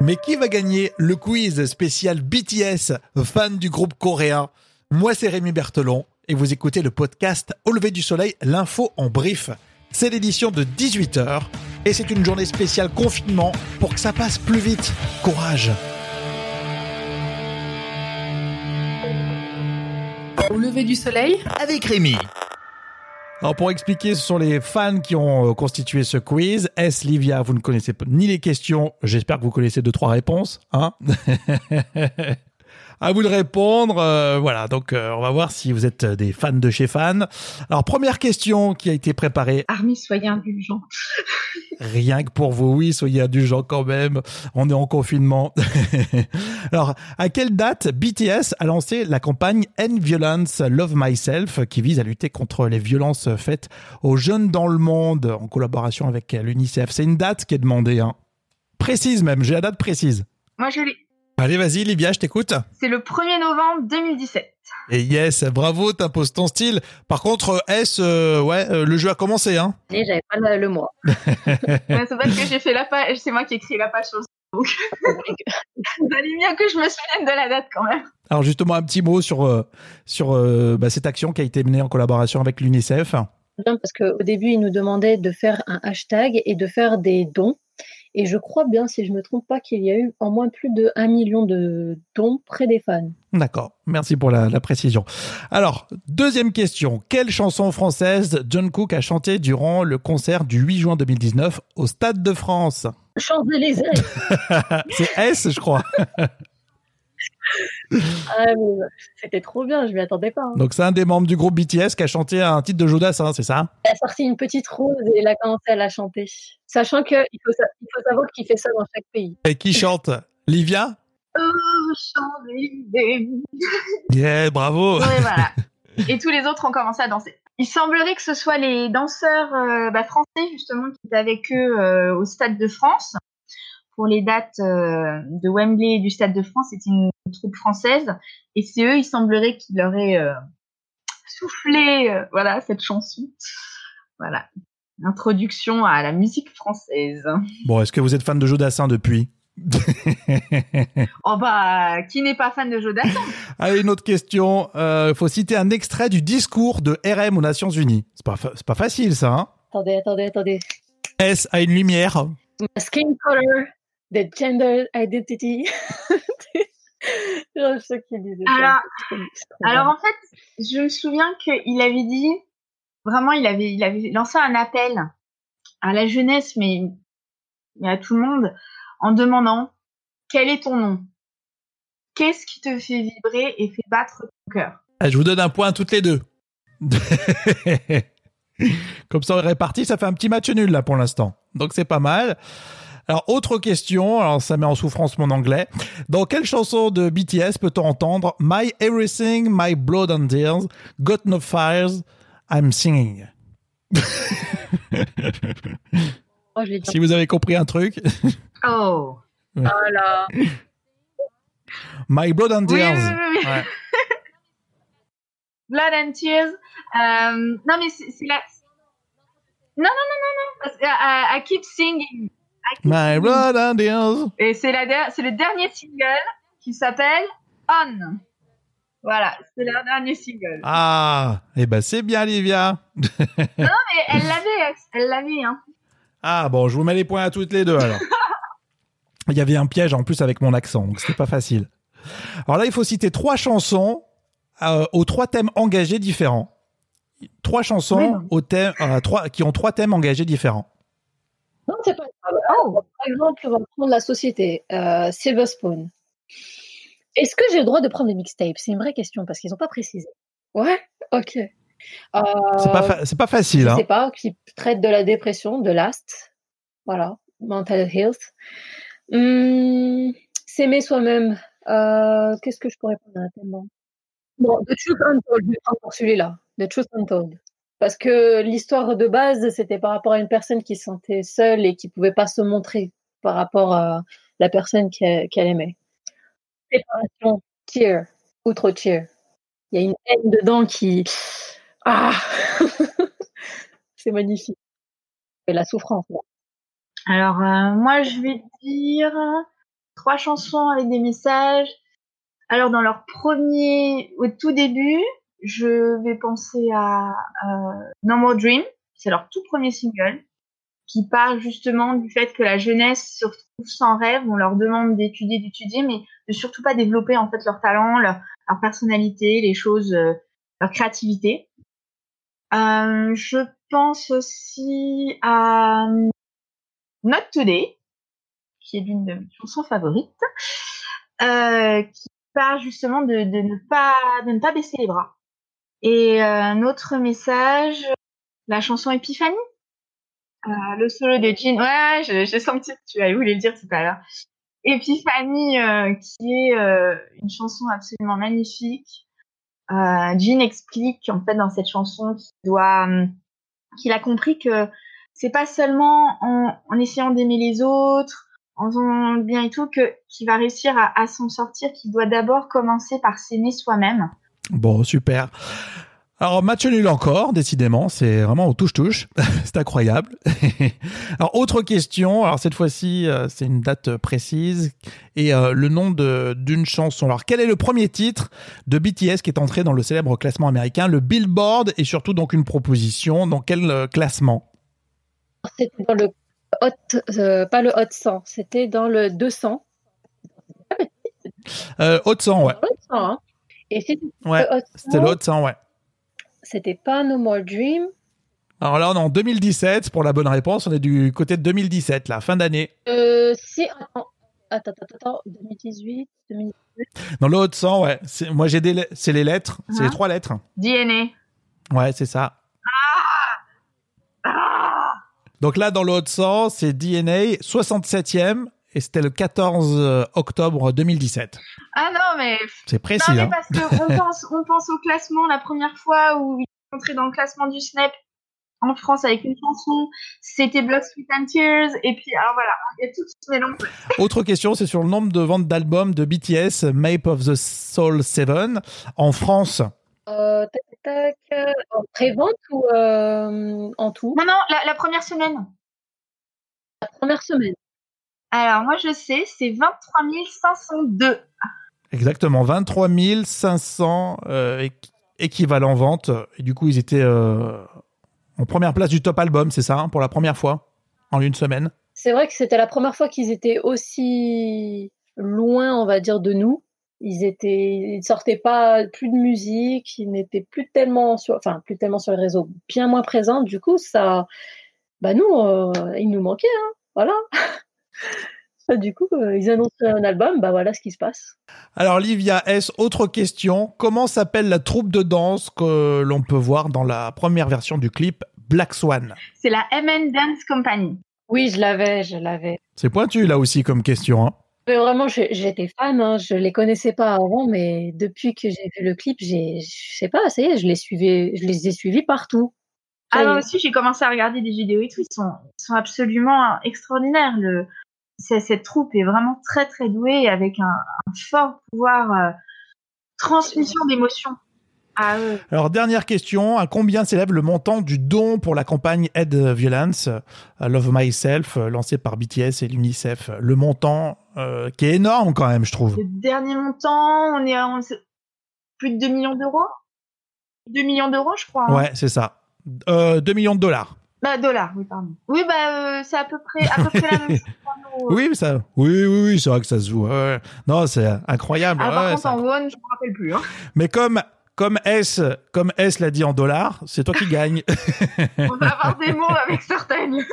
Mais qui va gagner le quiz spécial BTS, fan du groupe coréen? Moi, c'est Rémi Berthelon et vous écoutez le podcast Au lever du soleil, l'info en brief. C'est l'édition de 18h et c'est une journée spéciale confinement pour que ça passe plus vite. Courage Au lever du soleil avec Rémi. Alors pour expliquer, ce sont les fans qui ont euh, constitué ce quiz. S. Livia, vous ne connaissez ni les questions? J'espère que vous connaissez deux trois réponses, hein? à vous de répondre. Euh, voilà, donc euh, on va voir si vous êtes des fans de chez fans. Alors première question qui a été préparée. Armi, soyez indulgent. Rien que pour vous, oui, soyez indulgents quand même. On est en confinement. Alors, à quelle date BTS a lancé la campagne End Violence Love Myself qui vise à lutter contre les violences faites aux jeunes dans le monde en collaboration avec l'UNICEF? C'est une date qui est demandée, hein. Précise même, j'ai la date précise. Moi, je l'ai. Allez, vas-y, Livia, je t'écoute. C'est le 1er novembre 2017. Et yes, bravo, t'imposes ton style. Par contre, S, euh, ouais, euh, le jeu a commencé, hein. Et j'avais pas le, le mois. Ouais, c'est parce que j'ai fait la page, c'est moi qui ai écrit la page sur le site, donc valait mieux que je me souvienne de la date quand même. Alors justement, un petit mot sur euh, sur euh, bah, cette action qui a été menée en collaboration avec l'UNICEF. Parce qu'au début, ils nous demandaient de faire un hashtag et de faire des dons. Et je crois bien, si je me trompe pas, qu'il y a eu en moins plus de 1 million de dons près des fans. D'accord, merci pour la, la précision. Alors, deuxième question. Quelle chanson française John Cook a chanté durant le concert du 8 juin 2019 au Stade de France? Champs-Élysées C'est S, je crois. ah, C'était trop bien, je m'y attendais pas. hein. Donc c'est un des membres du groupe BTS qui a chanté un titre de Jodas, hein, c'est ça? Elle a sorti une petite rose et elle a commencé à la chanter. Sachant qu'il faut, sa- faut savoir qu'il fait ça dans chaque pays. Et qui chante? Livia? Oh. Yeah, bravo Ouais, voilà. Et tous les autres ont commencé à danser. Il semblerait que ce soit les danseurs euh, bah, français justement qui étaient avec eux euh, au Stade de France pour les dates euh, de Wembley et du Stade de France. C'était une troupe française et c'est eux, il semblerait qu'ils leur aient euh, soufflé, euh, voilà, cette chanson. Voilà, introduction à la musique française. Bon, est-ce que vous êtes fan de Jodassin depuis? Oh bah, qui n'est pas fan de Jodassin? Allez, une autre question. Il faut citer un extrait du discours de RM aux Nations Unies. C'est pas, fa- c'est pas facile, ça. Hein? Attendez, attendez, attendez. S a une lumière. Skin color, the gender identity. Je sais qui disait. Alors, Alors en fait, je me souviens qu'il avait dit, vraiment, il avait, il avait lancé un appel à la jeunesse, mais, mais à tout le monde, en demandant quel est ton nom? Qu'est-ce qui te fait vibrer et fait battre ton cœur? Ah, Je vous donne un point à toutes les deux. Comme ça, on est réparti, ça fait un petit match nul là pour l'instant. Donc c'est pas mal. Alors, autre question, alors ça met en souffrance mon anglais. Dans quelle chanson de BTS peut-on entendre My Everything, My Blood and Tears, Got No Fires, I'm Singing je dit. Si vous avez compris un truc, Oh Voilà. My Blood and Tears. oui, oui, oui. Ouais. Blood and Tears. Euh, non, mais c'est la. Non, non, non, non, non. que, euh, I keep singing. My. Blood and. Et c'est le dernier single qui s'appelle On. Voilà, c'est le dernier single. Ah, eh ben c'est bien, Livia. Mais elle l'avait, elle l'avait, hein. Ah bon, je vous mets les points à toutes les deux alors. Il y avait un piège en plus avec mon accent, donc c'était pas facile. Alors là, il faut citer trois chansons euh, aux trois thèmes engagés différents. Trois chansons Oui, non. au thème, euh, trois, qui ont trois thèmes engagés différents. Non, c'est pas Alors, par exemple, on va prendre la société, euh, Silver Spoon. Est-ce que j'ai le droit de prendre des mixtapes? C'est une vraie question parce qu'ils n'ont pas précisé. Ouais, ok. Euh, C'est pas, fa- c'est pas facile. je Hein. sais pas, qui traite de la dépression, de l'ast, voilà, mental health. Hum, S'aimer soi-même. Euh, Qu'est-ce que je pourrais prendre à thème Bon, The Truth Untold, je vais prendre celui-là. The Truth Untold. Parce que l'histoire de base, c'était par rapport à une personne qui se sentait seule et qui pouvait pas se montrer par rapport à la personne qu'elle aimait. Séparation, Cheer, outre Cheer. Il y a une haine dedans qui... Ah C'est magnifique. Et la souffrance. Alors, euh, moi, je vais dire trois chansons avec des messages. Alors dans leur premier, au tout début, je vais penser à euh, No More Dream, c'est leur tout premier single, qui parle justement du fait que la jeunesse se retrouve sans rêve. On leur demande d'étudier, d'étudier, mais de surtout pas développer en fait leur talent, leur, personnalité, les choses, euh, leur créativité. Euh, je pense aussi à Not Today, qui est l'une de mes chansons favorites, euh, qui parle justement de, de, ne pas de ne pas baisser les bras. Et euh, un autre message, la chanson Épiphanie, euh, le solo de Jean. Ouais, j'ai senti que tu allais voulu le dire tout à l'heure. Épiphanie, euh, qui est euh, une chanson absolument magnifique. Euh, Jean explique en fait dans cette chanson qu'il doit, hum, qu'il a compris que c'est pas seulement en, en essayant d'aimer les autres, en faisant bien et tout, que qu'il va réussir à, à s'en sortir, qu'il doit d'abord commencer par s'aimer soi-même. Bon, super. Alors, match nul encore, décidément, c'est vraiment au touche-touche, c'est incroyable. alors, autre question, alors cette fois-ci, euh, c'est une date précise et euh, le nom d'une chanson. Alors, quel est le premier titre de BTS qui est entré dans le célèbre classement américain, le Billboard, et surtout donc une proposition, dans quel euh, classement? C'était dans le hot, pas le hot 100, c'était dans le 200. euh, Hot 100, ouais. Le hot 100, hein. Et c'était Ouais, Hot 100, ouais. C'était pas No More Dream? Alors là, on est en 2017 pour la bonne réponse. On est du côté de 2017, la fin d'année. Euh, si, attends, attends, attends, attends, 2018, 2018. Dans le Hot 100, ouais. C'est- Moi, j'ai des, c'est les lettres, c'est les Ah. trois lettres. DNA. Ouais, c'est ça. Donc là, dans le Hot 100, c'est DNA 67e et c'était le 14 octobre 2017. Ah non, mais C'est précis, Non, mais hein. parce qu'on pense, on pense au classement la première fois où il est entré dans le classement du Snap en France avec une chanson, c'était Blood, Sweat and Tears, et puis, alors voilà, il y a tout ce mélange. Autre question, c'est sur le nombre de ventes d'albums de BTS, Mape of the Soul 7, en France. Euh, tac, tac, tac, en pré-vente ou euh, en tout? Non, non, la, la première semaine. La première semaine. Alors, moi, je sais, c'est 23 502. Exactement, 23 500 euh, équ- équivalents ventes. Et du coup, ils étaient euh, en première place du top album, c'est ça, hein, pour la première fois, en une semaine? C'est vrai que c'était la première fois qu'ils étaient aussi loin, on va dire, de nous. Ils étaient, ils sortaient pas plus de musique, ils n'étaient plus tellement sur, enfin, plus tellement sur les réseaux, bien moins présents. Du coup, ça, bah nous, euh, il nous manquait, hein. Voilà. du coup, euh, ils annoncent un album, bah voilà ce qui se passe. Alors, Livia S, autre question. Comment s'appelle la troupe de danse que l'on peut voir dans la première version du clip Black Swan? C'est la MN Dance Company. Oui, je l'avais, je l'avais. C'est pointu, là aussi, comme question. Hein. Mais vraiment, j'étais fan, hein. je les connaissais pas avant, mais depuis que j'ai vu le clip, j'ai, je sais pas, ça y est, je les suivais, je les ai suivis partout. Ah, moi aussi, j'ai commencé à regarder des vidéos et tout, ils sont, ils sont absolument extraordinaires. Le, cette troupe est vraiment très, très douée avec un, un fort pouvoir euh, transmission d'émotions. Ah, eux. Alors, dernière question. À combien s'élève le montant du don pour la campagne Aid Violence, euh, Love Myself, euh, lancée par BTS et l'UNICEF? Le montant euh, qui est énorme quand même, je trouve. Le dernier montant, on est à on sait- plus de 2 millions d'euros? 2 millions d'euros, je crois. hein. Ouais, c'est ça. Euh, 2 millions de dollars. Bah, dollars, oui, pardon. Oui, bah, euh, c'est à peu près, à peu près la même chose. Oui, ça, oui, oui, oui, c'est vrai que ça se joue. ouais. Non, c'est incroyable. Ah, par ouais, contre, en won, je me rappelle plus. Hein. Mais comme comme S comme S l'a dit en dollars, c'est toi qui gagne. On va avoir des mots avec certaines.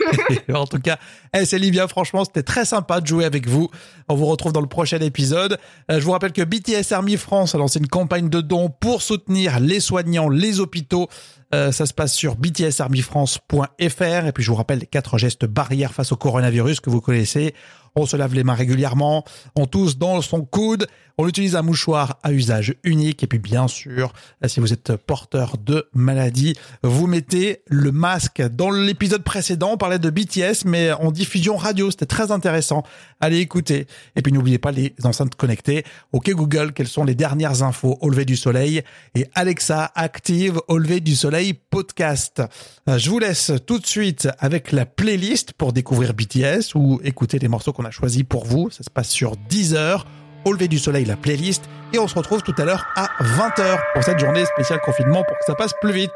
en tout cas, S et Livia, franchement, c'était très sympa de jouer avec vous. On vous retrouve dans le prochain épisode. Euh, je vous rappelle que BTS Army France a lancé une campagne de dons pour soutenir les soignants, les hôpitaux. Euh, ça se passe sur btsarmyfrance.fr. Et puis, je vous rappelle les quatre gestes barrières face au coronavirus que vous connaissez. On se lave les mains régulièrement, on tousse dans son coude, on utilise un mouchoir à usage unique et puis bien sûr, si vous êtes porteur de maladie, vous mettez le masque. Dans l'épisode précédent, on parlait de BTS mais en diffusion radio, c'était très intéressant. Allez écouter. Et puis n'oubliez pas les enceintes connectées. OK Google, quelles sont les dernières infos au lever du soleil? Et Alexa active au lever du soleil podcast. Euh, je vous laisse tout de suite avec la playlist pour découvrir BTS ou écouter les morceaux qu'on a choisis pour vous. Ça se passe sur 10 heures. Au lever du soleil, la playlist. Et on se retrouve tout à l'heure à 20h pour cette journée spéciale confinement pour que ça passe plus vite.